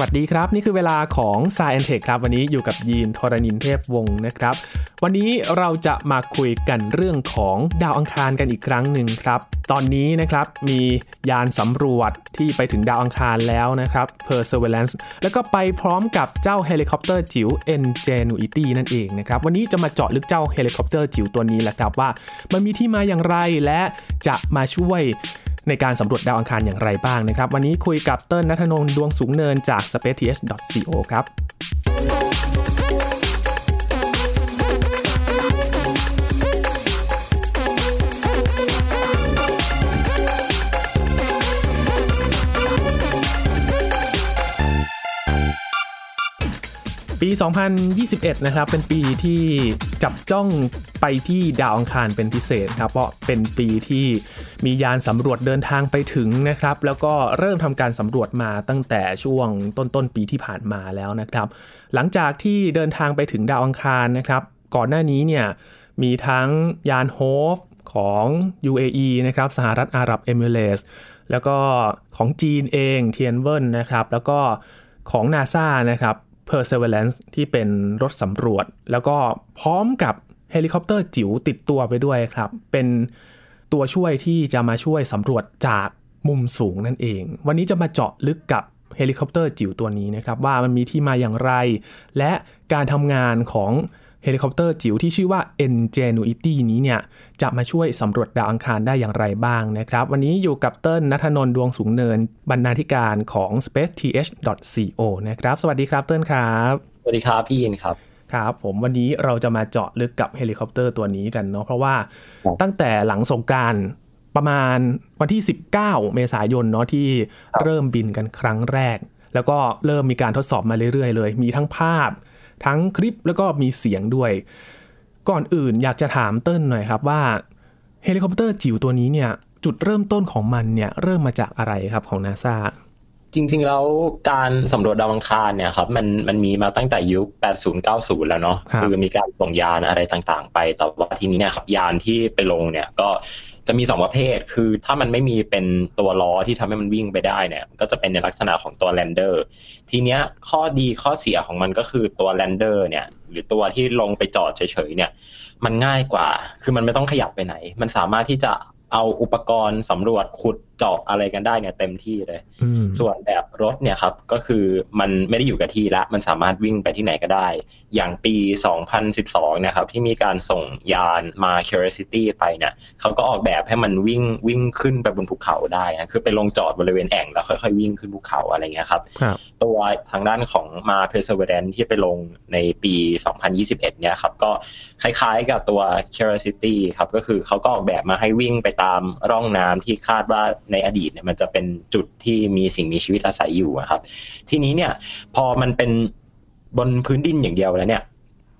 สวัสดีครับ นี่คือเวลาของ Sci and Tech ครับ วันนี้อยู่กับยีนทรณินเทพวงศ์นะครับ วันนี้เราจะมาคุยกันเรื่องของดาวอังคารกันอีกครั้งหนึ่งครับ ตอนนี้นะครับมียานสำรวจที่ไปถึงดาวอังคารแล้วนะครับ Perseverance แล้วก็ไปพร้อมกับเจ้าเฮลิคอปเตอร์จิ๋ว Ingenuity นั่นเองนะครับ วันนี้จะมาเจาะลึกเจ้าเฮลิคอปเตอร์จิ๋วตัวนี้แหละครับว่า มันมีที่มาอย่างไรและจะมาช่วย ในการสำรวจดาวอังคารอย่างไรบ้างนะครับ วันนี้คุยกับเติ้ลนัทนนท์ดวงสูงเนินจาก spaceth.co ครับ ปี 2021 นะครับ เป็นปีที่จับจ้องไปที่ดาวอังคารเป็นพิเศษครับเพราะเป็นปีที่มียานสำรวจเดินทางไปถึงนะครับ แล้วก็เริ่มทำการสำรวจมาตั้งแต่ช่วงต้นต้นปีที่ผ่านมาแล้วนะครับ หลังจากที่เดินทางไปถึงดาวอังคารนะครับ ก่อนหน้านี้เนี่ยมีทั้งยานโฮฟของ UAE นะครับสหรัฐอาหรับเอมิเรตสแล้วก็ของจีนเองเทียนเวินนะครับ แล้วก็ของ NASA นะครับ Perseverance ที่เป็นรถสำรวจ แล้วก็พร้อมกับเฮลิคอปเตอร์จิ๋วติดตัวไปด้วยครับ เป็นตัวช่วยที่จะมาช่วยสำรวจจากมุมสูงนั่นเอง วันนี้จะมาเจาะลึกกับเฮลิคอปเตอร์จิ๋วตัวนี้นะครับ ว่ามันมีที่มาอย่างไร และการทำงานของ เฮลิคอปเตอร์จิ๋วที่ชื่อว่า Ingenuity นี้เนี่ยจะมาช่วยสำรวจดาวอังคารได้อย่างไรบ้างนะครับ วันนี้อยู่กับเติ้ลนัทนนท์ดวงสูงเนิน บรรณาธิการของ spaceth.co นะครับ สวัสดีครับเติ้ลครับ สวัสดีครับ พี่ยินครับครับผมวันนี้เราจะมาเจาะลึกกับเฮลิคอปเตอร์ตัวนี้กันเนาะเพราะว่าตั้งแต่หลังสงกรานต์ประมาณวันที่ 19 เมษายนเนาะที่เริ่มบินกันครั้งแรก แล้วก็เริ่มมีการทดสอบมาเรื่อยๆ เลย มีทั้งภาพ ทั้งคลิปแล้วก็มีเสียงด้วย ก่อนอื่นอยากจะถามเติ้ลหน่อยครับว่าเฮลิคอปเตอร์จิ๋วตัวนี้เนี่ยจุดเริ่มต้นของมันเนี่ยเริ่มมาจากอะไรครับของนาซาจริงๆแล้วการสำรวจดาวอังคารเนี่ยครับมันมันมีมาตั้งแต่ยุค 80 90 แล้วเนาะครับคือมีการส่งยานอะไรต่างๆ ไป แต่ว่าทีนี้เนี่ยครับยานที่ไปลงเนี่ยก็ จะมีสองประเภท คือถ้ามันไม่มีเป็นตัวล้อที่ทำให้มันวิ่งไปได้เนี่ย ก็จะเป็นในลักษณะของตัว lander ทีเนี้ยข้อดีข้อเสียของมันก็คือตัว lander เนี่ย หรือตัวที่ลงไปจอดเฉยๆเนี่ย มันง่ายกว่า คือมันไม่ต้องขยับไปไหน มันสามารถที่จะเอาอุปกรณ์สำรวจขุด เจาะอะไรกันได้เนี่ยเต็มที่เลยอืมส่วนแบบรถเนี่ยครับก็คือมันไม่ได้อยู่กับที่ละ มันสามารถวิ่งไปที่ไหนก็ได้ อย่างปี 2012นะครับที่มีการส่งยานมา Curiosity ไปเนี่ยเขาก็ออกแบบให้มันวิ่งวิ่งขึ้นไปบนภูเขาได้นะคือไปลงจอดบริเวณแอ่งแล้วค่อยๆวิ่งขึ้นภูเขาอะไรเงี้ยครับครับตัวทางด้านของมา Perseverance ที่ไปลงในปี 2021เนี่ยครับก็คล้ายๆกับตัว Curiosity ครับก็คือเขาก็ออกแบบมาให้วิ่งไปตามร่องน้ำที่คาดว่าในอดีตเนี่ยมันจะเป็นจุดที่มีสิ่งมีชีวิตอาศัยอยู่อะครับ ทีนี้เนี่ยพอมันเป็นบนพื้นดินอย่างเดียวแล้วเนี่ย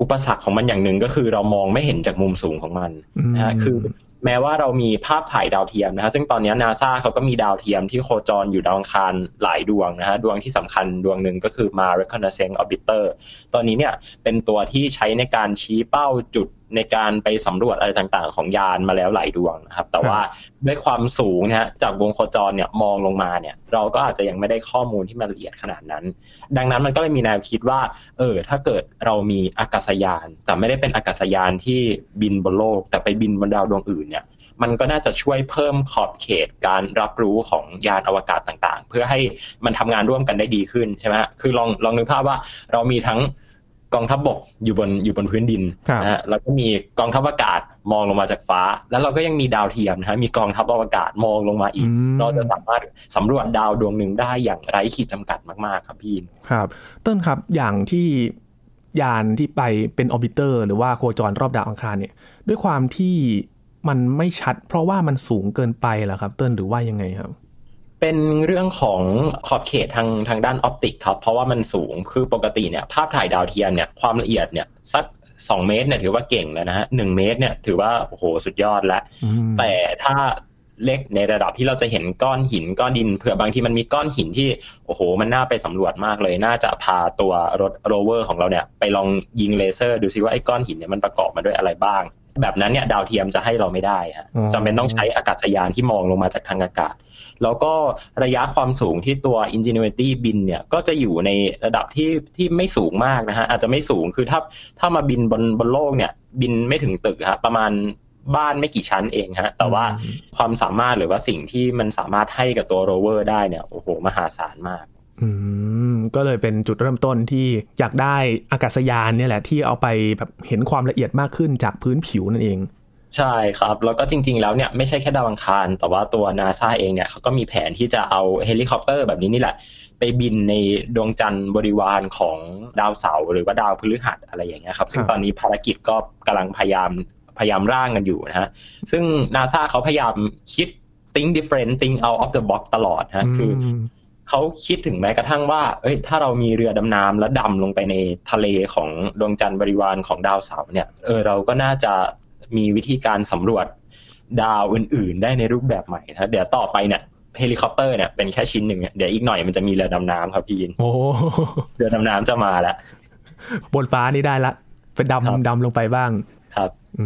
อุปสรรคของมันอย่างหนึ่งก็คือเรามองไม่เห็นจากมุมสูงของมันนะฮะอืมคือแม้ว่าเรามีภาพถ่ายดาวเทียมนะฮะซึ่งตอนนี้นาซาเขาก็มีดาวเทียมที่โคจรอยู่ดาวอังคารหลายดวงนะฮะดวงที่สำคัญดวงหนึ่งก็คือ Mars Reconnaissance Orbiter ตอนนี้เนี่ยเป็นตัวที่ใช้ในการชี้เป้าจุด ในการไปสำรวจอะไรต่างๆ ของยานมาแล้วหลายดวงนะครับ แต่ว่าด้วยความสูงนะฮะจากวงโคจรเนี่ยมองลงมาเนี่ย เราก็อาจจะยังไม่ได้ข้อมูลที่มันละเอียดขนาดนั้น ดังนั้นมันก็เลยมีแนวคิดว่า เออ ถ้าเกิดเรามีอากาศยาน แต่ไม่ได้เป็นอากาศยานที่บินบนโลก แต่ไปบินบนดาวดวงอื่นเนี่ย มันก็น่าจะช่วยเพิ่มขอบเขตการรับรู้ของยานอวกาศต่างๆ เพื่อให้มันทำงานร่วมกันได้ดีขึ้นใช่ไหมฮะคือลองลองนึกภาพว่าเรามีทั้ง กองทัพบบกอยู่บนอยู่บนพื้นดินครับนะฮะแล้วก็มีกองทัพอากาศมองลงมาจากฟ้า แล้วเราก็ยังมีดาวเทียมนะฮะมีกองทัพอวกาศมองลงมาอีกอืมเราจะสามารถสำรวจดาวดวงหนึ่งได้อย่างไร้ขีดจำกัดมาก ๆ ครับพี่ครับเต้นครับอย่างที่ยานที่ไปเป็น orbiter หรือว่าโคจรรอบดาวอังคารเนี่ย ด้วยความที่มันไม่ชัด เพราะว่ามันสูงเกินไปเหรอครับ เติ้ลหรือว่ายังไงครับ เป็นเรื่องของขอบเขตทางทางด้าน optic ครับ เพราะว่ามันสูงคือปกติเนี่ยภาพถ่ายดาวเทียมเนี่ยความละเอียดเนี่ยสัก2เมตรเนี่ยถือว่าเก่งแล้วนะฮะหนึ่งเมตรเนี่ยถือว่าโอ้โหสุดยอดแล้วอืมแต่ถ้าเล็กในระดับที่เราจะเห็นก้อนหินก้อนดินเผื่อบางทีมันมีก้อนหินที่โอ้โห มันน่าไปสำรวจมากเลย น่าจะพาตัวรถโรเวอร์ของเราเนี่ย ไปลองยิงเลเซอร์ดูซิว่าไอ้ก้อนหินเนี่ยมันประกอบมาด้วยอะไรบ้าง แบบนั้นเนี่ยดาวเทียมจะให้เราไม่ได้ฮะจำเป็นต้องใช้อากาศยานที่มองลงมาจากทางอากาศ แล้วก็ระยะความสูงที่ตัว Ingenuity บินเนี่ยก็จะอยู่ในระดับที่ที่ไม่สูงมากนะฮะอาจจะไม่สูงคือถ้าถ้ามาบินบนบนโลกเนี่ยบินไม่ถึงตึกฮะประมาณบ้านไม่กี่ชั้นเองฮะแต่ว่าความสามารถหรือว่าสิ่งที่มันสามารถให้กับตัวโรเวอร์ได้เนี่ยโอ้โหมหาศาลมากอืม ก็เลยเป็นจุดเริ่มต้นที่อยากได้อากาศยานเนี่ยแหละที่เอาไปแบบเห็นความละเอียดมากขึ้นจากพื้นผิวนั่นเอง ใช่ครับ แล้วก็จริง ๆ แล้วเนี่ยไม่ใช่แค่ดาวอังคาร แต่ว่าตัวนาซาเองเนี่ยเขาก็มีแผนที่จะเอาเฮลิคอปเตอร์แบบนี้นี่แหละ ไปบินในดวงจันทร์บริวารของดาวเสาร์หรือว่าดาวพฤหัสอะไรอย่างเงี้ยครับ ซึ่งตอนนี้ภารกิจก็กำลังพยายามพยายามร่างกันอยู่นะฮะซึ่งนาซาเขาพยายามคิด think different think out of the box ตลอดนะคือ เขาคิดถึงแม้กระทั่งว่า เอ้ย ถ้าเรามีเรือดำน้ำแล้วดำลงไปในทะเลของดวงจันทร์บริวารของดาวเสาร์เนี่ย เออ เราก็น่าจะมีวิธีการสำรวจดาวอื่น ๆ ได้ในรูปแบบใหม่นะเดี๋ยวต่อไปเนี่ยเฮลิคอปเตอร์เนี่ยเป็นแค่ชิ้นหนึ่งเดี๋ยวอีกหน่อยมันจะมีเรือดำน้ำครับพี่ยินโอ้เรือดำน้ำจะมาแล้วบนฟ้านี่ได้ละเป็นดำดำลงไปบ้างครับอื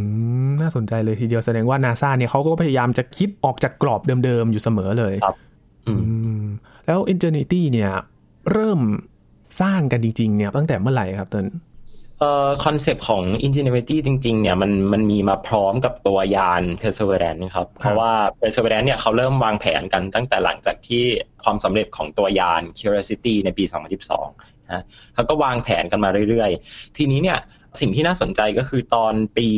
มน่าสนใจเลยทีเดียวแสดงว่านาซาเนี่ยเขาก็พยายามจะคิดออกจากกรอบเดิมๆอยู่เสมอเลยครับ อืม แล้ว Ingenuity เนี่ยเริ่มสร้างกันจริง ๆ เนี่ยตั้งแต่เมื่อไหร่ครับเติ้ลเอ่อคอนเซปต์ของ Ingenuity จริง ๆ เนี่ยมันมันมีมาพร้อมกับตัวยาน Perseverance นะครับ เพราะว่า Perseverance เนี่ยเขาเริ่มวางแผนกันตั้งแต่หลังจากที่ความสำเร็จของตัวยาน Curiosity ในปี 2012นะเขาก็วางแผนกันมาเรื่อย ๆ ทีนี้เนี่ยสิ่งที่น่าสนใจก็คือตอนปี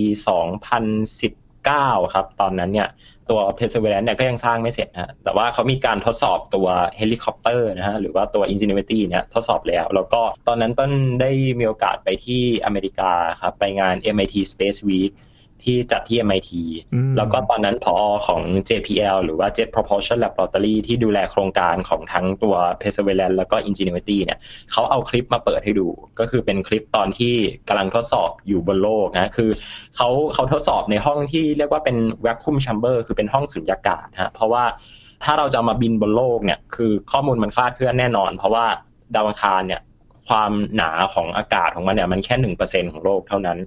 2019 ครับ ตอนนั้นเนี่ย ตัว Perseverance เนี่ยก็ยังสร้างไม่เสร็จนะแต่ว่าเขามีการทดสอบตัวเฮลิคอปเตอร์นะฮะหรือว่าตัว Ingenuity เนี่ยทดสอบแล้ว แล้วก็ตอนนั้นเติ้ลได้มีโอกาสไปที่อเมริกาครับไปงาน MIT Space Week ที่จัดที่ MIT แล้วก็ตอนนั้นพอของ JPL หรือว่า Jet Propulsion Laboratory ที่ดูแลโครงการของทั้งตัว Perseverance แล้วก็ Ingenuity เนี่ยเขาเอาคลิปมาเปิดให้ดู ก็คือเป็นคลิปตอนที่กำลังทดสอบอยู่บนโลกนะคือเขาเขาทดสอบในห้องที่เรียกว่าเป็น vacuum chamber คือเป็นห้องสุญญากาศฮะเพราะว่าถ้าเราจะมาบินบนโลกเนี่ยคือข้อมูลมันคลาดเคลื่อนแน่นอน เพราะว่าดาวอังคารเนี่ย ความหนาของอากาศของมันเนี่ยมันแค่หนึ่งเปอร์เซ็นต์ของโลกเท่านั้น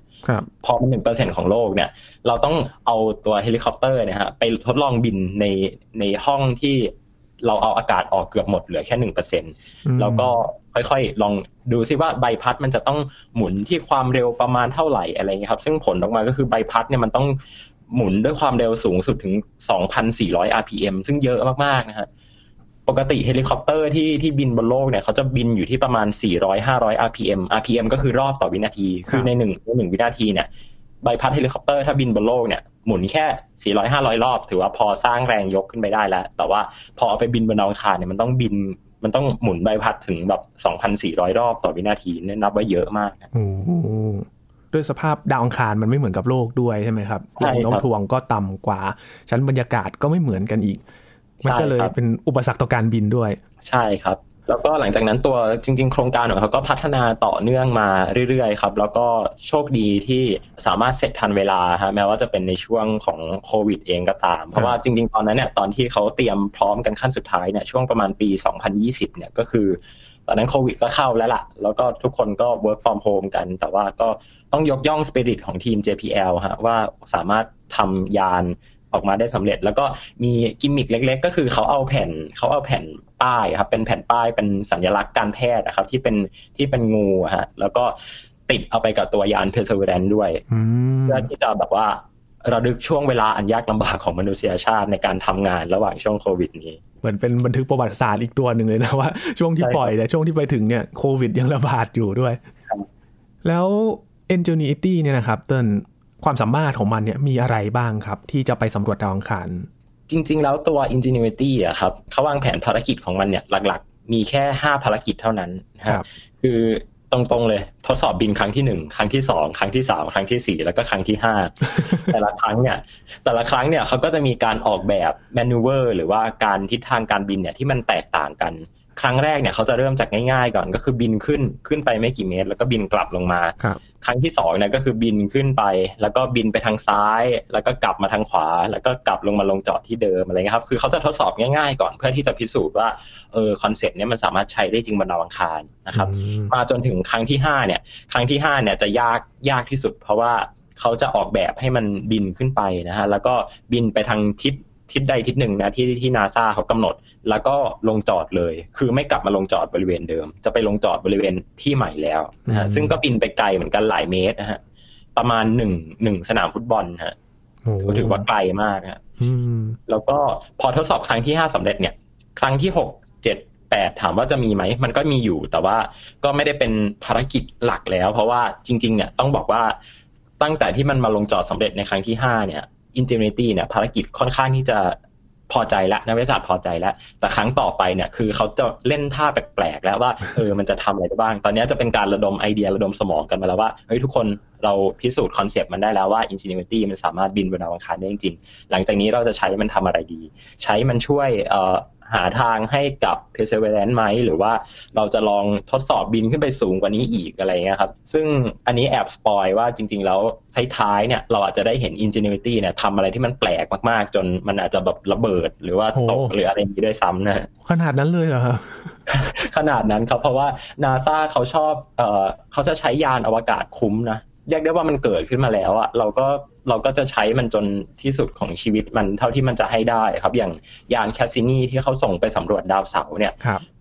พอมันหนึ่งเปอร์เซ็นต์ของโลกเนี่ย เราต้องเอาตัวเฮลิคอปเตอร์เนี่ยฮะไปทดลองบินในในห้องที่เราเอาอากาศออกเกือบหมดเหลือแค่หนึ่งเปอร์เซ็นต์แล้วก็ค่อยๆ ลองดูซิว่าใบพัดมันจะต้องหมุนที่ความเร็วประมาณเท่าไหร่อะไรเงี้ยครับ ซึ่งผลออกมาก็คือใบพัดเนี่ยมันต้องหมุนด้วยความเร็วสูงสุดถึง 2,400 rpm ซึ่งเยอะมากๆนะฮะ ปกติเฮลิคอปเตอร์ที่ที่บินบนโลกเนี่ยเขาจะบินอยู่ที่ประมาณ 400-500 rpm rpm ก็คือรอบต่อวินาที คือในหนึ่งหนึ่งวินาทีเนี่ยใบพัดเฮลิคอปเตอร์ถ้าบินบนโลกเนี่ยหมุนแค่ 400-500 รอบ ถือว่าพอสร้างแรงยกขึ้นไปได้แล้ว แต่ว่าพอเอาไปบินบนดาวอังคารเนี่ยมันต้องบินมันต้องหมุนใบพัดถึงแบบ 2,400 รอบต่อวินาทีนี่นับว่าเยอะมากโอ้ด้วยสภาพดาวอังคารมันไม่เหมือนกับโลกด้วยใช่ไหมครับแรงโน้มถ่วงก็ต่ำกว่า ชั้นบรรยากาศก็ไม่เหมือนกันอีก มันก็เลยเป็นอุปสรรคต่อการบินด้วย ใช่ครับ แล้วก็หลังจากนั้นตัวจริง ๆ โครงการของเขาก็พัฒนาต่อเนื่องมาเรื่อยๆครับ แล้วก็โชคดีที่สามารถเสร็จทันเวลาฮะแม้ว่าจะเป็นในช่วงของโควิดเองก็ตาม เพราะว่าจริง ๆ ตอนนั้นเนี่ยตอนที่เขาเตรียมพร้อมกันขั้นสุดท้ายเนี่ยช่วงประมาณปี 2020 เนี่ยก็คือตอนนั้นโควิดก็เข้าแล้วล่ะ แล้วก็ทุกคนก็ work from home กัน แต่ว่าก็ต้องยกย่องสปิริตของทีม JPL ฮะว่าสามารถทำยาน ออกมาได้สำเร็จ แล้วก็มีกิมมิคเล็ก ๆ ก็คือเขาเอาแผ่นเขาเอาแผ่นป้ายครับเป็นแผ่นป้ายเป็นสัญลักษณ์การแพทย์นะครับ ที่เป็นที่เป็นงูฮะแล้วก็ติดเอาไปกับตัวยาน Perseverance ด้วยเพื่อที่จะแบบว่าระลึกช่วงเวลาอันยากลำบากของมนุษยชาติในการทำงานระหว่างช่วงโควิดนี้ เหมือนเป็นบันทึกประวัติศาสตร์อีกตัวหนึ่งเลยนะว่า ช่วงที่ปล่อยแต่ช่วงที่ไปถึงเนี่ยโควิดยังระบาดอยู่ด้วย แล้ว Ingenuity เนี่ยนะครับเติ้ล ความสามารถของมันเนี่ยมีอะไรบ้างครับ ที่จะไปสำรวจดาวอังคาร จริง ๆ แล้วตัว Ingenuity อะครับเขาวางแผนภารกิจของมันเนี่ยหลักๆ มีแค่ 5 ภารกิจเท่านั้นครับคือตรงๆเลยทดสอบบินครั้งที่หนึ่งครั้งที่สองครั้งที่สามครั้งที่สี่แล้วก็ครั้งที่ห้าแต่ละครั้งเนี่ย แต่ละครั้งเนี่ยเขาก็จะมีการออกแบบแมนูเวอร์หรือว่าการทิศทางการบินเนี่ยที่มันแตกต่างกัน ครั้งแรกเนี่ยเขาจะเริ่มจากง่ายๆก่อนก็คือบินขึ้นขึ้นไปไม่กี่เมตร แล้วก็บินกลับลงมาค รั้งที่สองเนี่ยก็คือบินขึ้นไป แล้วก็บินไปทางซ้าย แล้วก็กลับมาทางขวา แล้วก็กลับลงมาลงจอดที่เดิมอะไรเงี้ยครับ คือเขาจะทดสอบง่ายๆก่อนเพื่อที่จะพิสูจน์ว่าเออคอนเซปต์เนี้ยมันสามารถใช้ได้จริงบนดาวอังคารนะครับ มาจนถึงครั้งที่ห้าเนี่ย ครั้งที่ห้าเนี่ยจะยากยากที่สุด เพราะว่าเขาจะออกแบบให้มันบินขึ้นไปนะฮะแล้วก็บินไปทางทิศ ทิศใดทิศหนึ่งนะที่ที่นาซาเขากำหนด แล้วก็ลงจอดเลย คือไม่กลับมาลงจอดบริเวณเดิม จะไปลงจอดบริเวณที่ใหม่แล้วนะฮะซึ่งก็บินไปไกลเหมือนกันหลายเมตรนะฮะประมาณหนึ่งหนึ่งสนามฟุตบอลฮะก็ถือว่าไกลมากฮะแล้วก็พอทดสอบครั้งที่ห้าสำเร็จเนี่ย ครั้งที่หกเจ็ดแปดถามว่าจะมีไหม มันก็มีอยู่แต่ว่าก็ไม่ได้เป็นภารกิจหลักแล้ว เพราะว่าจริง ๆ เนี่ยต้องบอกว่าตั้งแต่ที่มันมาลงจอดสำเร็จในครั้งที่ห้าเนี่ย Ingenuity เนี่ยภารกิจค่อนข้างที่จะพอใจแล้วนักวิทยาศาสตร์พอใจแล้ว แต่ครั้งต่อไปเนี่ยคือเขาจะเล่นท่าแปลกๆแล้วว่าเออมันจะทำอะไรได้บ้าง ตอนนี้จะเป็นการระดมไอเดียระดมสมองกันมาแล้วว่าเฮ้ยทุกคนเราพิสูจน์คอนเซปต์มันได้แล้วว่า Ingenuity มันสามารถบินบนดาวอังคารได้จริงๆหลังจากนี้เราจะใช้มันทำอะไรดี ใช้มันช่วยเอ่อ หาทางให้กับ perseverance ไหมหรือว่าเราจะลองทดสอบบินขึ้นไปสูงกว่านี้อีกอะไรเงี้ยครับ ซึ่งอันนี้แอบสปอยล์ว่าจริง ๆ แล้วท้ายๆเนี่ยเราอาจจะได้เห็น ingenuity เนี่ยทำอะไรที่มันแปลกมากๆ จนมันอาจจะแบบระเบิดหรือว่าตกหรืออะไรนี้ด้วยซ้ำนะขนาดนั้นเลยเหรอครับขนาดนั้นครับ เพราะว่านาซาเขาชอบเอ่อเขาจะใช้ยานอวกาศคุ้มนะ เรียกได้ว่ามันเกิดขึ้นมาแล้วอะเราก็เราก็จะใช้มันจนที่สุดของชีวิตมันเท่าที่มันจะให้ได้ครับ อย่างยาน Cassini ที่เขาส่งไปสำรวจดาวเสาร์เนี่ย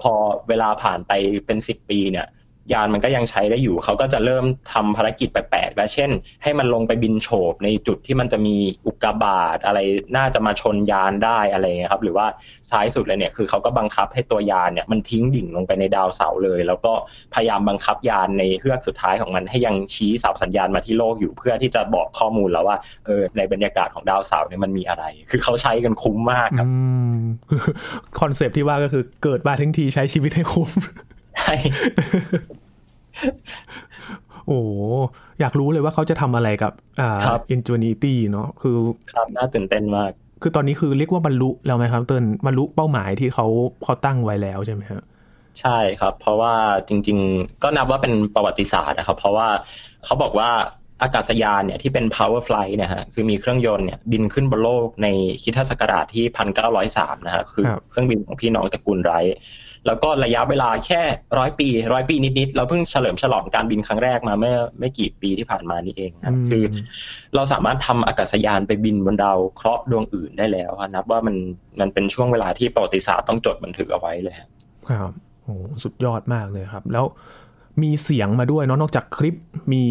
พอเวลาผ่านไปเป็นสิบปีเนี่ย ยานมันก็ยังใช้ได้อยู่ เขาก็จะเริ่มทำภารกิจแปลกๆละเช่น ให้มันลงไปบินโฉบในจุดที่มันจะมีอุกกาบาตอะไรน่าจะมาชนยานได้อะไรเงี้ยครับ หรือว่าท้ายสุดเลยเนี่ยคือเขาก็บังคับให้ตัวยานเนี่ยมันทิ้งดิ่งลงไปในดาวเสาร์เลย แล้วก็พยายามบังคับยานในเฮือกสุดท้ายของมันให้ยังชี้เสาสัญญาณมาที่โลกอยู่เพื่อที่จะบอกข้อมูลแล้วว่าเออในบรรยากาศของดาวเสาร์เนี่ยมันมีอะไร คือเขาใช้กันคุ้มมากครับคอนเซปที่ว่าก็คือเกิดมาทั้งทีใช้ชีวิตให้คุ้มใช่ โอ้อยากรู้เลยว่าเขาจะทำอะไรกับอ่า Ingenuity เนาะคือครับน่าตื่นเต้นมาก คือตอนนี้คือเรียกว่าบรรลุแล้วไหมครับเติ้ลบรรลุเป้าหมายที่เขาเขาตั้งไว้แล้วใช่ไหมครับใช่ครับ เพราะว่าจริง ๆ ก็นับว่าเป็นประวัติศาสตร์นะครับ เพราะว่าเขาบอกว่าอากาศยานเนี่ยที่เป็น power flight เนี่ยฮะคือมีเครื่องยนต์เนี่ยบินขึ้นบนโลกในคิดศักราชที่พันเก้าร้อยสามนะฮะคือเครื่องบินของพี่น้องตระกูลไร แล้วก็ระยะเวลาแค่ร้อยปีร้อยปีนิดๆเราเพิ่งเฉลิมฉลองการบินครั้งแรกมาเมื่อไม่กี่ปีที่ผ่านมานี่เองนะคือ เราสามารถทำอากาศยานไปบินบนดาวเคราะห์ดวงอื่นได้แล้วนับว่ามันมันเป็นช่วงเวลาที่ประวัติศาสตร์ต้องจดบันทึกเอาไว้เลยครับโอ้สุดยอดมากเลยครับ แล้วมีเสียงมาด้วยเนาะนอกจากคลิปมี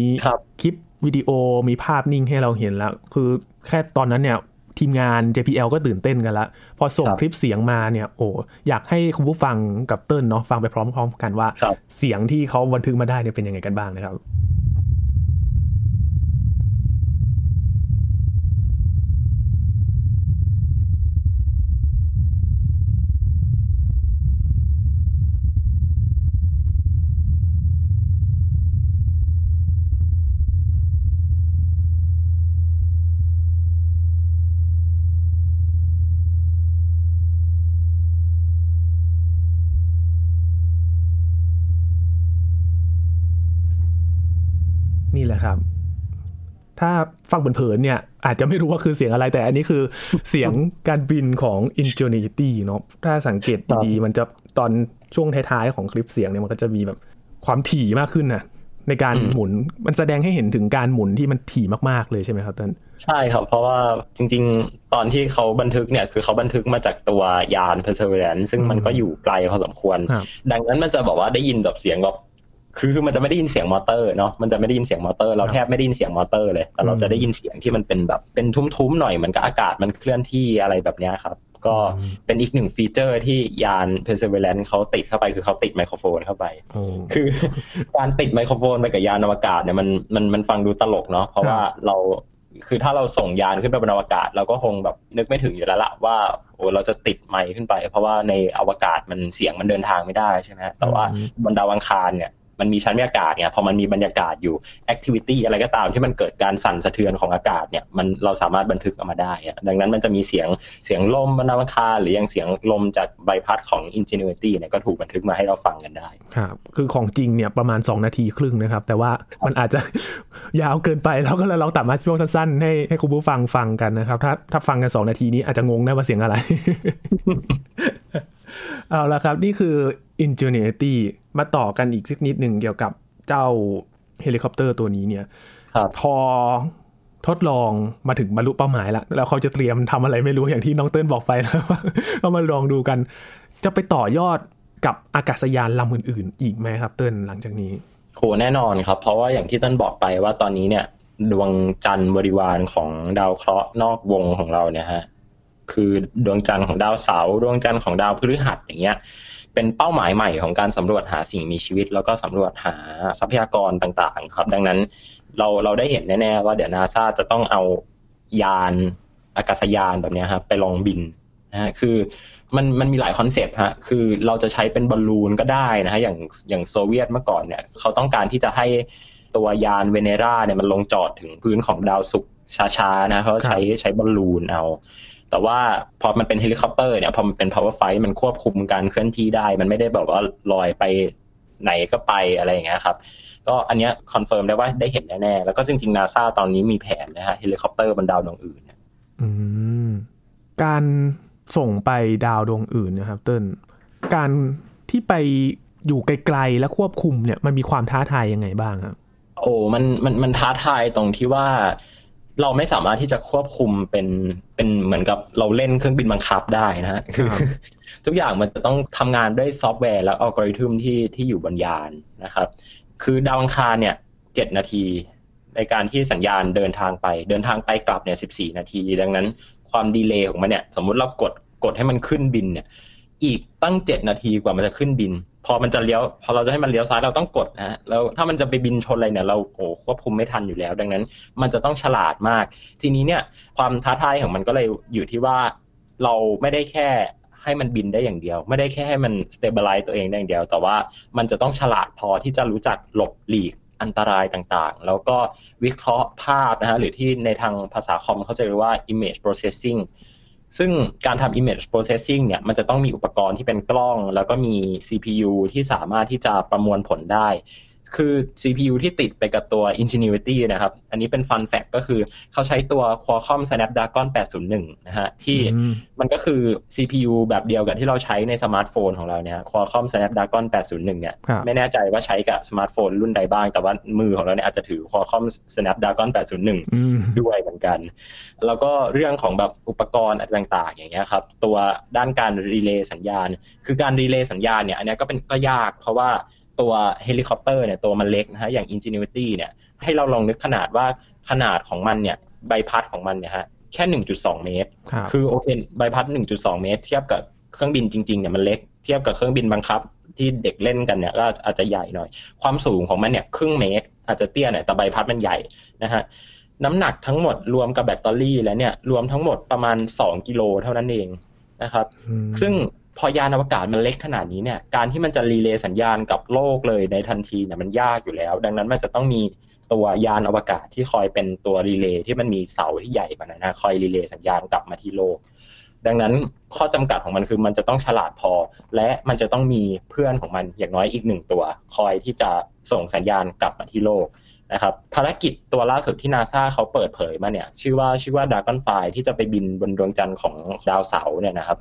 คลิปวิดีโอมีภาพนิ่งให้เราเห็นแล้ว คือแค่ตอนนั้นเนี่ย ทีมงาน JPL ก็ตื่นเต้นกันละ พอส่งคลิปเสียงมาเนี่ยโอ้อยากให้คุณผู้ฟังกับเติ้ลเนาะฟังไปพร้อมๆกันว่า เสียงที่เขาบันทึกมาได้เนี่ยเป็นยังไงกันบ้างนะครับ ถ้าฟังเผินๆเนี่ยอาจจะไม่รู้ว่าคือเสียงอะไรแต่อันนี้คือเสียงการบินของ Ingenuity เนาะถ้าสังเกตดีๆมันจะตอนช่วงท้ายๆของคลิปเสียงเนี่ยมันก็จะมีแบบความถี่มากขึ้นนะในการหมุนมันแสดงให้เห็นถึงการหมุนที่มันถี่มากๆเลยใช่ไหมครับต้นใช่ครับ เพราะว่าจริง ๆ ตอนที่เขาบันทึกเนี่ยคือเขาบันทึกมาจากตัวยาน Perseverance ซึ่งมันก็อยู่ไกลพอสมควร ดังนั้นมันจะบอกว่าได้ยินแบบเสียงแบบ คือคือมันจะไม่ได้ยินเสียงมอเตอร์เนาะมันจะไม่ได้ยินเสียงมอเตอร์เราแทบไม่ได้ยินเสียงมอเตอร์เลย แต่เราจะได้ยินเสียงที่มันเป็นแบบเป็นทุ้มๆหน่อยเหมือนกับอากาศมันเคลื่อนที่อะไรแบบนี้ครับ ก็เป็นอีกหนึ่งฟีเจอร์ที่ยาน Perseverance เขาติดเข้าไปคือเขาติดไมโครโฟนเข้าไป คือการติดไมโครโฟนไปกับยานอวกาศเนี่ยมันมันมันฟังดูตลกเนาะเพราะว่าเราคือถ้าเราส่งยานขึ้นไปบนอวกาศ เราก็คงแบบนึกไม่ถึงอยู่แล้วละว่าโอ้เราจะติดไมค์ขึ้นไป เพราะว่าในอวกาศมันเสียงมันเดินทางไม่ได้ใช่ไหมแต่ว่าบนดาวอังคารเนี่ย มันมีชั้นบรรยากาศเนี่ยพอมันมีบรรยากาศอยู่แอคทิวิตี้อะไรก็ตามที่มันเกิดการสั่นสะเทือนของอากาศเนี่ยมันเราสามารถบันทึกออกมาได้ ดังนั้นมันจะมีเสียงเสียงลมบนอวกาศหรือยังเสียงลมจากใบพัดของ Ingenuity เนี่ยก็ถูกบันทึกมาให้เราฟังกันได้ครับคือของจริงเนี่ยประมาณ 2 นาทีครึ่งนะครับ แต่ว่ามันอาจจะยาวเกินไปแล้วก็เลยเราตัดมาช่วงสั้นๆ ให้ให้คุณผู้ฟังฟังกันนะครับ ถ้าถ้าฟังกัน 2 นาทีนี้อาจจะงงได้ว่าเสียงอะไร เอาละครับ นี่คือ Ingenuity มาต่อกันอีกสักนิดหนึ่งเกี่ยวกับเจ้าเฮลิคอปเตอร์ตัวนี้เนี่ยพอทดลองมาถึงบรรลุเป้าหมายแล้ว แล้วเขาจะเตรียมทำอะไรไม่รู้อย่างที่น้องเติ้ลบอกไปแล้วก็มาลองดูกัน จะไปต่อยอดกับอากาศยานลำอื่น ๆ อีกไหมครับ เติ้ลหลังจากนี้โหแน่นอนครับ เพราะว่าอย่างที่เติ้ลบอกไปว่าตอนนี้เนี่ย ดวงจันทร์บริวารของดาวเคราะห์นอกวงของเราเนี่ยฮะคือดวงจันทร์ของดาวเสาร์ดวงจันทร์ของดาวพฤหัสอย่างเงี้ย เป็นเป้าหมายใหม่ของการสำรวจหาสิ่งมีชีวิต แล้วก็สำรวจหาทรัพยากรต่างๆ ครับ ดังนั้นเราเราได้เห็นแน่ๆว่าเดี๋ยวนาซาจะต้องเอายานอากาศยานแบบนี้ครับไปลองบินนะฮะคือมันมันมีหลาย concept ฮะคือเราจะใช้เป็นบอลลูนก็ได้นะฮะอย่างอย่างโซเวียตเมื่อก่อนเนี่ยเขาต้องการที่จะให้ตัวยานเวเนราเนี่ยมันลงจอดถึงพื้นของดาวศุกร์ช้าๆนะเขาใช้ใช้บอลลูนเอา แต่ว่าพอมันเป็นเฮลิคอปเตอร์เนี่ยพอมันเป็น powered flight มันควบคุมการเคลื่อนที่ได้ มันไม่ได้แบบว่าลอยไปไหนก็ไปอะไรอย่างเงี้ยครับ ก็อันเนี้ย confirm ได้ว่าได้เห็นแน่ๆ แล้วก็จริงๆนาซาตอนนี้มีแผนนะฮะเฮลิคอปเตอร์บนดาวดวงอื่นเนี่ยการส่งไปดาวดวงอื่นนะครับเติ้ลการที่ไปอยู่ไกลๆ และควบคุมเนี่ยมันมีความท้าทายยังไงบ้างครับโอ้มันมันมันท้าทายตรงที่ว่า เราไม่สามารถที่จะควบคุมเป็นเป็นเหมือนกับเราเล่นเครื่องบินบังคับได้นะฮะคือทุกอย่างมันจะต้องทำงานด้วยซอฟต์แวร์และอัลกอริทึมที่ที่อยู่บนยานนะครับ คือดาวอังคารเนี่ยเจ็ดนาที ในการที่สัญญาณเดินทางไป เดินทางไปกลับเนี่ยสิบสี่นาที ดังนั้นความ delay ของมันเนี่ย สมมุติเรากดกดให้มันขึ้นบินเนี่ย อีกตั้งเจ็ดนาทีกว่ามันจะขึ้นบิน พอมันจะเลี้ยว พอเราจะให้มันเลี้ยวซ้ายเราต้องกดนะแล้วถ้ามันจะไปบินชนอะไรเนี่ยเราโอ้ควบคุมไม่ทันอยู่แล้ว ดังนั้น มันจะต้องฉลาดมาก ทีนี้เนี่ยความท้าทายของมันก็เลยอยู่ที่ว่าเราไม่ได้แค่ให้มันบินได้อย่างเดียว ไม่ได้แค่ให้มัน stabilize ตัวเองได้อย่างเดียว แต่ว่ามันจะต้องฉลาดพอที่จะรู้จักหลบหลีกอันตรายต่างๆ แล้วก็วิเคราะห์ภาพนะฮะหรือที่ในทางภาษาคอมเขาจะเรียกว่า image processing ซึ่งการทำ image processing เนี่ยมันจะต้องมีอุปกรณ์ที่เป็นกล้อง แล้วก็มี CPU ที่สามารถที่จะประมวลผลได้ คือ CPU ที่ติดไปกับตัว Ingenuity นะครับ อันนี้เป็น fun fact ก็คือเขาใช้ตัว Qualcomm Snapdragon 801 นะฮะ ที่มันก็คือ CPU แบบเดียวกับที่เราใช้ในสมาร์ทโฟนของเราเนี่ย Qualcomm Snapdragon 801 เนี่ย ไม่แน่ใจว่าใช้กับสมาร์ทโฟนรุ่นใดบ้าง แต่ว่ามือของเราเนี่ยอาจจะถือ Qualcomm Snapdragon 801 ด้วยเหมือนกัน แล้วก็เรื่องของแบบอุปกรณ์อะไรต่างๆ อย่างเงี้ยครับ ตัวด้านการ relay สัญญาณ คือการ relay สัญญาณเนี่ย อันนี้ก็เป็นก็ยากเพราะว่า ตัวเฮลิคอปเตอร์เนี่ยตัวมันเล็กนะฮะอย่าง Ingenuity เนี่ยให้เราลองนึกขนาดว่าขนาดของมันเนี่ยใบพัดของมันเนี่ยฮะแค่ 1.2 เมตร คือโอเคใบพัด 1.2 เมตร เทียบกับเครื่องบินจริงๆเนี่ยมันเล็กเทียบกับเครื่องบินบังคับที่เด็กเล่นกันเนี่ยก็อาจจะใหญ่หน่อย ความสูงของมันเนี่ยครึ่งเมตร อาจจะเตี้ยหน่อยแต่ใบพัดมันใหญ่นะฮะน้ำหนักทั้งหมดรวมกับแบตเตอรี่แล้วเนี่ยรวมทั้งหมดประมาณ 2 กิโลเท่านั้นเองนะครับ ซึ่ง พอยานอวกาศมันเล็กขนาดนี้เนี่ยการที่มันจะ relay สัญญาณกับโลกเลยในทันทีเนี่ยมันยากอยู่แล้ว ดังนั้นมันจะต้องมีตัวยานอวกาศที่คอยเป็นตัว relay ที่มันมีเสาที่ใหญ่กว่านั้นนะคอย relay สัญญาณกลับมาที่โลก ดังนั้นข้อจำกัดของมันคือมันจะต้องฉลาดพอ และมันจะต้องมีเพื่อนของมันอย่างน้อยอีกหนึ่งตัว คอยที่จะส่งสัญญาณกลับมาที่โลกนะครับภารกิจตัวล่าสุดที่นาซาเขาเปิดเผยมาเนี่ยชื่อว่าชื่อว่าดากอนไฟที่จะไปบินบนดวงจันทร์ของดาวเสาร์เนี่ยนะครับ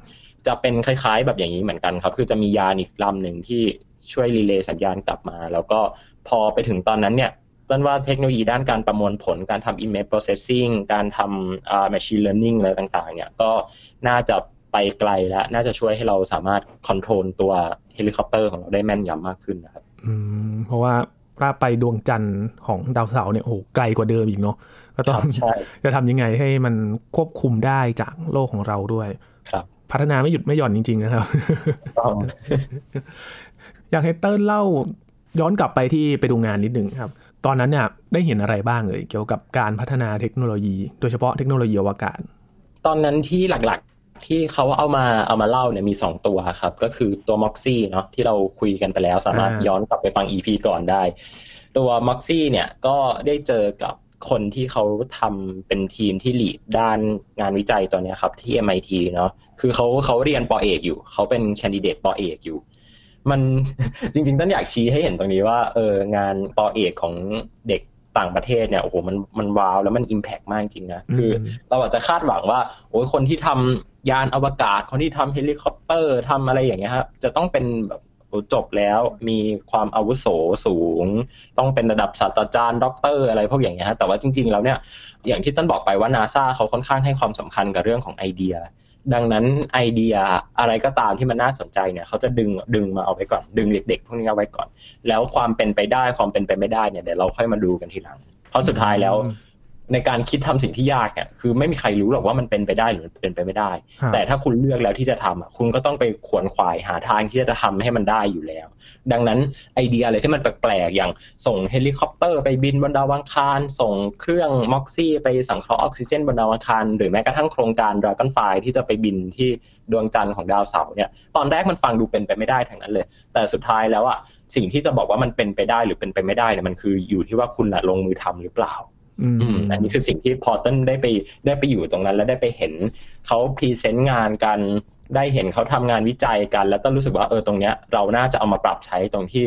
จะเป็นคล้ายๆ แบบอย่างนี้เหมือนกันครับ คือจะมียานอีกลำหนึ่งที่ช่วยรีเลย์สัญญาณกลับมา แล้วก็พอไปถึงตอนนั้นเนี่ยต้นว่าเทคโนโลยีด้านการประมวลผล การทำ image processing การทำอ่า machine learning อะไรต่างๆ เนี่ยก็น่าจะไปไกลแล้ว น่าจะช่วยให้เราสามารถ control ตัวเฮลิคอปเตอร์ของเราได้แม่นยำมากขึ้นนะครับอืมเพราะว่าถ้าไปดวงจันทร์ของดาวเสาร์เนี่ยโอ้ไกลกว่าเดิมอีกเนาะก็ต้องจะทำยังไงให้มันควบคุมได้จากโลกของเราด้วย ครับ พัฒนาไม่หยุดไม่หย่อนจริง ๆ นะครับ อยากให้เติ้ลเล่าย้อนกลับไปที่ไปดูงานนิดหนึ่งครับ ตอนนั้นเนี่ยได้เห็นอะไรบ้างเลยเกี่ยวกับการพัฒนาเทคโนโลยี โดยเฉพาะเทคโนโลยีอวกาศ ตอนนั้นที่หลักๆที่เขาเอามาเอามาเล่าเนี่ยมีสองตัวครับ ก็คือตัว Moxie เนาะที่เราคุยกันไปแล้วสามารถย้อนกลับไปฟัง EP ก่อนได้ ตัว Moxie เนี่ยก็ได้เจอกับ คนที่เขาทำเป็นทีมที่หลีดด้านงานวิจัยตัวนี้ครับ ที่ MIT เนาะคือเขาเขาเรียนปอเอกอยู่ เขาเป็นแคนดิเดตปอเอกอยู่ มันจริงๆต้นอยากชี้ให้เห็นตรงนี้ว่าเอองานปอเอกของเด็กต่างประเทศเนี่ยโอ้โหมันมัน wow แล้วมัน impact มากจริงนะคือ เราอาจจะคาดหวังว่าโอ้ยคนที่ทำยานอวกาศคนที่ทำเฮลิคอปเตอร์ทำอะไรอย่างเงี้ยครับจะต้องเป็นแบบ จบแล้วมีความอาวุโสสูง ต้องเป็นระดับศาสตราจารย์ด็อกเตอร์อะไรพวกอย่างเงี้ยฮะแต่ว่าจริง ๆ แล้วเนี่ยอย่างที่เติ้ลบอกไปว่านาซาเขาค่อนข้างให้ความสำคัญกับเรื่องของไอเดีย ดังนั้นไอเดียอะไรก็ตามที่มันน่าสนใจเนี่ยเขาจะดึงดึงมาเอาไว้ก่อน ดึงเด็ก ๆ พวกนี้เอาไว้ก่อน แล้วความเป็นไปได้ความเป็นไปไม่ได้เนี่ยเดี๋ยวเราค่อยมาดูกันทีหลัง เพราะสุดท้ายแล้ว ในการคิดทำสิ่งที่ยากเนี่ยคือไม่มีใครรู้หรอกว่ามันเป็นไปได้หรือเป็นไปไม่ได้ แต่ถ้าคุณเลือกแล้วที่จะทำอะคุณก็ต้องไปขวนขวายหาทางที่จะทำให้มันได้อยู่แล้ว ดังนั้นไอเดียอะไรที่มันแปลกๆอย่างส่งเฮลิคอปเตอร์ไปบินบนดาวอังคาร ส่งเครื่อง MOXIE ไปสังเคราะห์ออกซิเจนบนดาวอังคาร หรือแม้กระทั่งโครงการ Dragonfly ที่จะไปบินที่ดวงจันทร์ของดาวเสาร์เนี่ยตอนแรกมันฟังดูเป็นไปไม่ได้ทั้งนั้นเลย แต่สุดท้ายแล้วอะสิ่งที่จะบอกว่ามันเป็นไปได้หรือเป็นไปไม่ได้เนี่ยมันคืออยู่ที่ว่าคุณลงมือทำหรือเปล่า อันนี้คือสิ่งที่พอเติ้ลได้ไปได้ไปอยู่ตรงนั้น แล้วได้ไปเห็นเขา present งานกันได้เห็นเขาทำงานวิจัยกัน แล้วเติ้ลรู้สึกว่าเออตรงเนี้ย เราน่าจะเอามาปรับใช้ตรงที่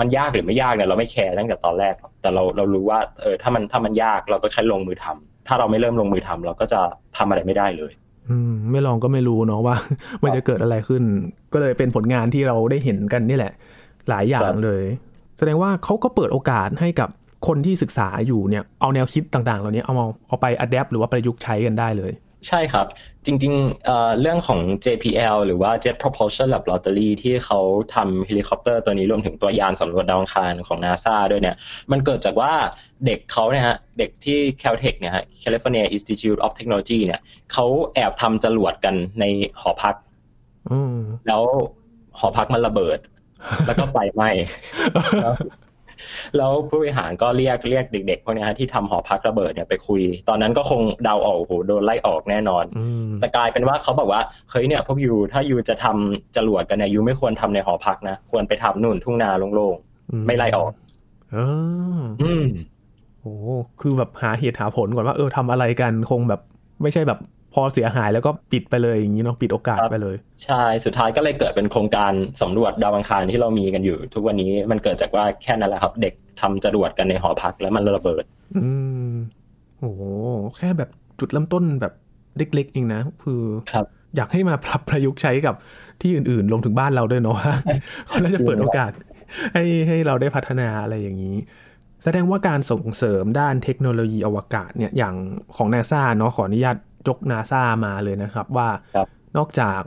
มันยากหรือไม่ยากเนี่ยเราไม่ care ตั้งแต่ตอนแรก แต่เราเรารู้ว่าเออถ้ามันถ้ามันยากเราก็แค่ลงมือทำถ้าเราไม่เริ่มลงมือทำเราก็จะทำอะไรไม่ได้เลย อืมไม่ลองก็ไม่รู้เนาะว่า มันจะเกิดอะไรขึ้น ก็เลยเป็นผลงานที่เราได้เห็นกันนี่แหละ หลายอย่างเลย แสดงว่าเขาก็เปิดโอกาสให้กับ คนที่ศึกษาอยู่เนี่ยเอาแนวคิดต่างๆ เหล่านี้เอามาเอาไป adapt หรือว่าประยุกต์ใช้กันได้เลย ใช่ครับ จริงๆเเรื่องของ JPL หรือว่า Jet Propulsion Laboratory ที่เขาทำเฮลิคอปเตอร์ตัวนี้รวมถึงตัวยานสำรวจดาวอังคารของ NASA ด้วยเนี่ย มันเกิดจากว่าเด็กเขาเนี่ยฮะ เด็กที่ Caltech เนี่ยฮะ California Institute of Technology เนี่ยเขาแอบทำจรวดกันในหอพักแล้วหอพักมันระเบิด แล้วก็ไฟไหม้ แล้วผู้บริหารก็เรียกเรียกเด็กๆพวกนี้ที่ทำหอพักระเบิดเนี่ยไปคุย ตอนนั้นก็คงเดาออกโหโดนไล่ออกแน่นอน แต่กลายเป็นว่าเขาบอกว่าเฮ้ยเนี่ยพวกยูถ้ายูจะทำจรวดกันเนี่ยยูไม่ควรทำในหอพักนะ ควรไปทำนู่นทุ่งนาโล่งๆไม่ไล่ออกออืมโอ้คือแบบหาเหตุหาผลก่อนว่าเออทำอะไรกันคงแบบไม่ใช่แบบ พอเสียหายแล้วก็ปิดไปเลยอย่างนี้เนาะปิดโอกาสไปเลย ใช่สุดท้ายก็เลยเกิดเป็นโครงการสำรวจดาวอังคารที่เรามีกันอยู่ ทุกวันนี้มันเกิดจากว่าแค่นั้นแหละครับ เด็กทำจรวดกันในหอพักแล้วมันระเบิด อืมโอ้แค่แบบจุดเริ่มต้นแบบเล็กๆเองนะ คือครับอยากให้มาปรับประยุกต์ใช้กับที่อื่นๆรวมถึงบ้านเราด้วยเนาะเขาจะเปิดโอกาส ให้ให้เราได้พัฒนาอะไรอย่างนี้ แสดงว่าการส่งเสริมด้านเทคโนโลยีอวกาศเนี่ยอย่างของนาซาเนาะขออนุญาต ยกนาซามาเลยนะครับว่านอกจาก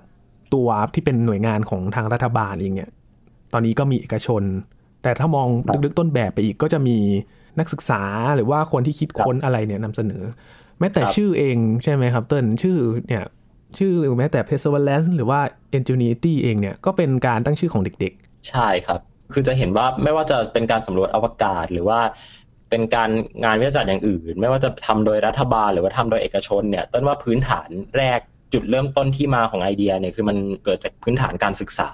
ตัวที่เป็นหน่วยงานของทางรัฐบาลเองเนี่ยตอนนี้ก็มีเอกชน แต่ถ้ามองลึกๆต้นแบบไปอีกก็จะมีนักศึกษาหรือว่าคนที่คิดค้นอะไรเนี่ยนำเสนอ แม้แต่ชื่อเองใช่ไหมครับเติ้ลชื่อเนี่ยชื่อแม้แต่ perseverance หรือว่า ingenuity เองเนี่ยก็เป็นการตั้งชื่อของเด็กๆ ใช่ครับ คือจะเห็นว่าไม่ว่าจะเป็นการสำรวจอวกาศ หรือว่า เป็นการงานวิทยาศาสตร์อย่างอื่น ไม่ว่าจะทำโดยรัฐบาลหรือว่าทำโดยเอกชนเนี่ยต้นว่าพื้นฐานแรกจุดเริ่มต้นที่มาของไอเดียเนี่ยคือมันเกิดจากพื้นฐานการศึกษา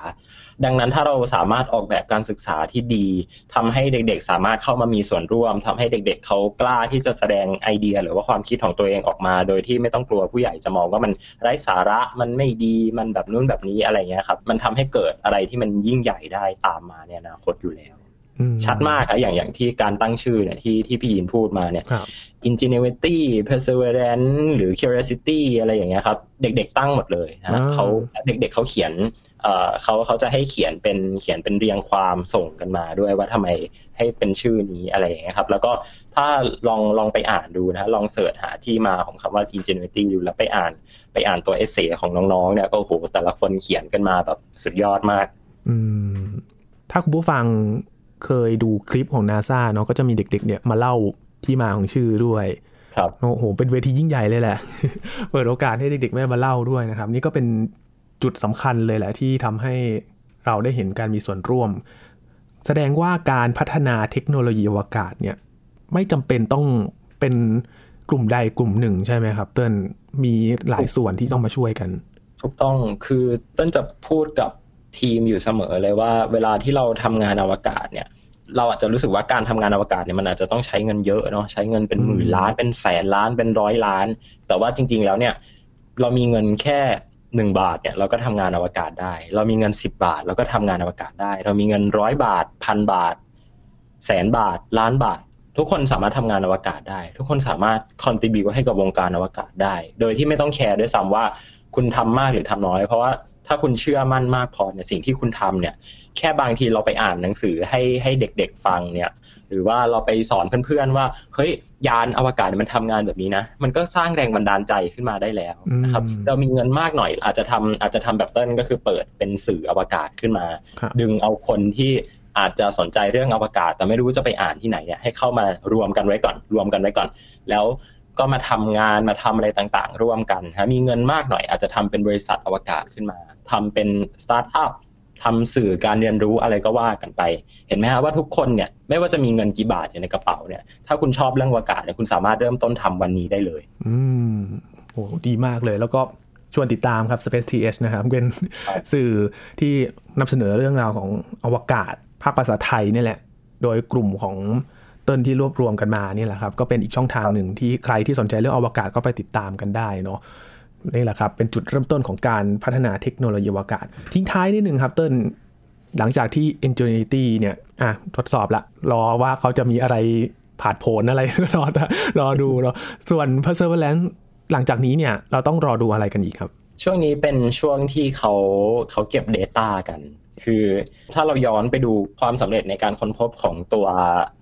ดังนั้นถ้าเราสามารถออกแบบการศึกษาที่ดีทำให้เด็กๆ สามารถเข้ามามีส่วนร่วมทำให้เด็ก ๆเขากล้าที่จะแสดงไอเดีย หรือว่าความคิดของตัวเองออกมา โดยที่ไม่ต้องกลัวผู้ใหญ่จะมองว่ามันไร้สาระมันไม่ดีมันแบบนู้นแบบนี้อะไรเงี้ยครับมันทำให้เกิดอะไรที่มันยิ่งใหญ่ได้ตามมาเนี่ยนะคตอยู่แล้ว ชัดมากครับอย่างอย่างที่การตั้งชื่อเนี่ยที่ที่พี่ยินพูดมาเนี่ย ingenuity perseverance หรือ curiosity อะไรอย่างเงี้ยครับ เด็กๆตั้งหมดเลยนะเขาเด็กๆเขาเขียนเขาเขาจะให้เขียนเป็นเขียนเป็นเรียงความส่งกันมาด้วยว่าทำไมให้เป็นชื่อนี้อะไรอย่างเงี้ยครับ แล้วก็ถ้าลองลองไปอ่านดูนะลองเสิร์ชหาที่มาของคำว่า ingenuity ดูแล้วไปอ่านไปอ่านตัวเอเซ่ของน้องๆเนี่ยก็โหแต่ละคนเขียนกันมาแบบสุดยอดมาก อืมถ้าคุณผู้ฟัง เคยดูคลิปของนาซาเนาะก็จะมีเด็กๆ เนี่ยมาเล่าที่มาของชื่อด้วยครับโอ้โหเป็นเวทียิ่งใหญ่เลยแหละ เปิดโอกาสให้เด็กๆได้มาเล่าด้วยนะครับ นี่ก็เป็นจุดสำคัญเลยแหละที่ทำให้เราได้เห็นการมีส่วนร่วม แสดงว่าการพัฒนาเทคโนโลยีอวกาศเนี่ยไม่จำเป็นต้องเป็นกลุ่มใดกลุ่มหนึ่งใช่ไหมครับ เติ้ลมีหลายส่วนที่ต้องมาช่วยกัน ถูกต้องคือเติ้ลจะพูดกับ ทีมอยู่เสมอเลยว่า เวลาที่เราทำงานอวกาศเนี่ย เราอาจจะรู้สึกว่าการทำงานอวกาศเนี่ยมันอาจจะต้องใช้เงินเยอะเนาะใช้เงินเป็นหมื่นล้านเป็นแสนล้านเป็นร้อยล้าน แต่ว่าจริง ๆ แล้วเนี่ย เรามีเงินแค่หนึ่งบาทเนี่ยเราก็ทำงานอวกาศได้ เรามีเงินสิบบาทเราก็ทำงานอวกาศได้ เรามีเงินร้อยบาทพันบาท แสนบาท ล้านบาท ทุกคนสามารถทำงานอวกาศได้ ทุกคนสามารถคอนติบิวให้กับวงการอวกาศได้ โดยที่ไม่ต้องแคร์ด้วยซ้ำว่าคุณทำมากหรือทำน้อย เพราะว่า ถ้าคุณเชื่อมั่นมากพอเนี่ยสิ่งที่คุณทำเนี่ยแค่บางทีเราไปอ่านหนังสือให้ให้เด็กๆฟังเนี่ยหรือว่าเราไปสอนเพื่อนๆว่าเฮ้ยยานอวกาศมันทำงานแบบนี้นะ มันก็สร้างแรงบันดาลใจขึ้นมาได้แล้วนะครับเรามีเงินมากหน่อย อาจจะทำอาจจะทำแบบเต้นก็คือเปิดเป็นสื่ออวกาศขึ้นมา ดึงเอาคนที่อาจจะสนใจเรื่องอวกาศ แต่ไม่รู้จะไปอ่านที่ไหนเนี่ยให้เข้ามารวมกันไว้ก่อน รวมกันไว้ก่อน แล้วก็มาทำงานมาทำอะไรต่างๆ ร่วมกันฮะมีเงินมากหน่อยอาจจะทำเป็นบริษัทอวกาศขึ้นมา ทำเป็นสตาร์ทอัพทำสื่อการเรียนรู้อะไรก็ว่ากันไป เห็นไหมฮะว่าทุกคนเนี่ยไม่ว่าจะมีเงินกี่บาทอยู่ในกระเป๋าเนี่ยถ้าคุณชอบเรื่องอวกาศเนี่ยคุณสามารถเริ่มต้นทำวันนี้ได้เลย อืมโอ้ดีมากเลยแล้วก็ชวนติดตามครับ Space TH นะครับเป็นสื่อที่นำเสนอเรื่องราวของอวกาศ ภาคภาษาไทยนี่แหละ โดยกลุ่มของเติ้นที่รวบรวมกันมานี่แหละครับ ก็เป็นอีกช่องทางหนึ่งที่ใครที่สนใจเรื่องอวกาศก็ไปติดตามกันได้เนาะ นี่แหละครับ เป็นจุดเริ่มต้นของการพัฒนาเทคโนโลยีอวกาศ ทิ้งท้ายนิดหนึ่งครับเติ้ลหลังจากที่ Ingenuity เนี่ยอะทดสอบละ รอว่าเขาจะมีอะไรผ่านผลอะไร รอรอดูเนาะส่วน Perseverance หลังจากนี้เนี่ย เราต้องรอดูอะไรกันอีกครับ ช่วงนี้เป็นช่วงที่เขาเขาเก็บ Data กัน คือถ้าเราย้อนไปดูความสำเร็จในการค้นพบของตัว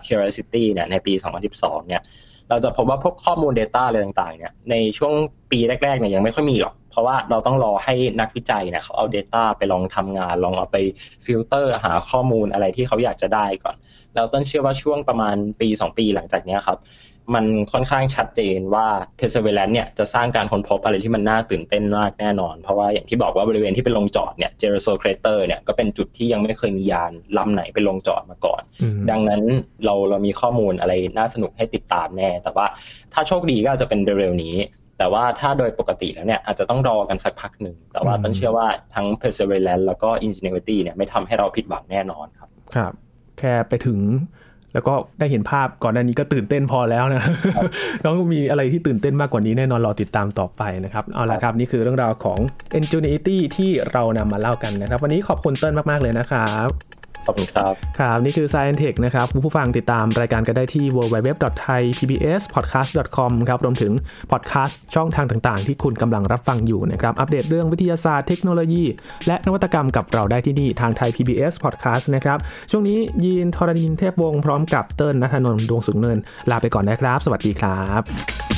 Curiosity เนี่ยในปี 2012 เนี่ย เราจะพบว่าพวกข้อมูล Data อะไรต่างๆเนี่ยในช่วงปีแรกๆเนี่ยยังไม่ค่อยมีหรอก เพราะว่าเราต้องรอให้นักวิจัยเนี่ยเขาเอา Data ไปลองทำงาน ลองเอาไปฟิลเตอร์หาข้อมูลอะไรที่เขาอยากจะได้ก่อน เราต้นเชื่อว่าช่วงประมาณปี 2 ปีหลังจากนี้ครับ มันค่อนข้างชัดเจนว่า Perseverance เนี่ยจะสร้างการค้นพบอะไรที่มันน่าตื่นเต้นมากแน่นอน เพราะว่าอย่างที่บอกว่าบริเวณที่เป็นลงจอดเนี่ย j e r u s a l Crater เนี่ยก็เป็นจุดที่ยังไม่เคยมียานลำไหนไปลงจอดมาก่อน ดังนั้นเราเรามีข้อมูลอะไรน่าสนุกให้ติดตามแน่ แต่ว่าถ้าโชคดีก็อาจจะเป็นเร็วๆนี้แต่ว่าถ้าโดยปกติแล้วเนี่ยอาจจะต้องรอกันสักพักหนึ่ง แต่ว่าต้นเชื่อว่าทั้ง Perseverance แล้วก็ Ingenuity เนี่ยไม่ทำให้เราผิดหวังแน่นอนครับ ครับ แค่ไปถึง แล้วก็ได้เห็นภาพก่อนหน้านี้ก็ตื่นเต้นพอแล้วนะต้องมีอะไรที่ตื่นเต้นมากกว่านี้แน่นอนรอติดตามต่อไปนะครับเอาละครับนี่คือเรื่องราวของ Ingenuity ที่เรานำมาเล่ากันนะครับ วันนี้ขอบคุณเติ้ลมากๆเลยนะครับ ขอบคุณครับ ครับ นี่คือ Science Tech นะครับผู้ฟังติดตามรายการกันได้ที่ www.thaipbspodcast.com ครับ รวมถึงพอดแคสต์ช่องทางต่างๆ ที่คุณกำลังรับฟังอยู่นะครับ อัปเดตเรื่องวิทยาศาสตร์เทคโนโลยี และนวัตกรรมกับเราได้ที่นี่ทางไทย PBS Podcast นะครับ ช่วงนี้ยีนทรณินเทพวงศ์พร้อมกับเติ้ลนัทนนท์ดวงสุงเนิน ลาไปก่อนนะครับ สวัสดีครับ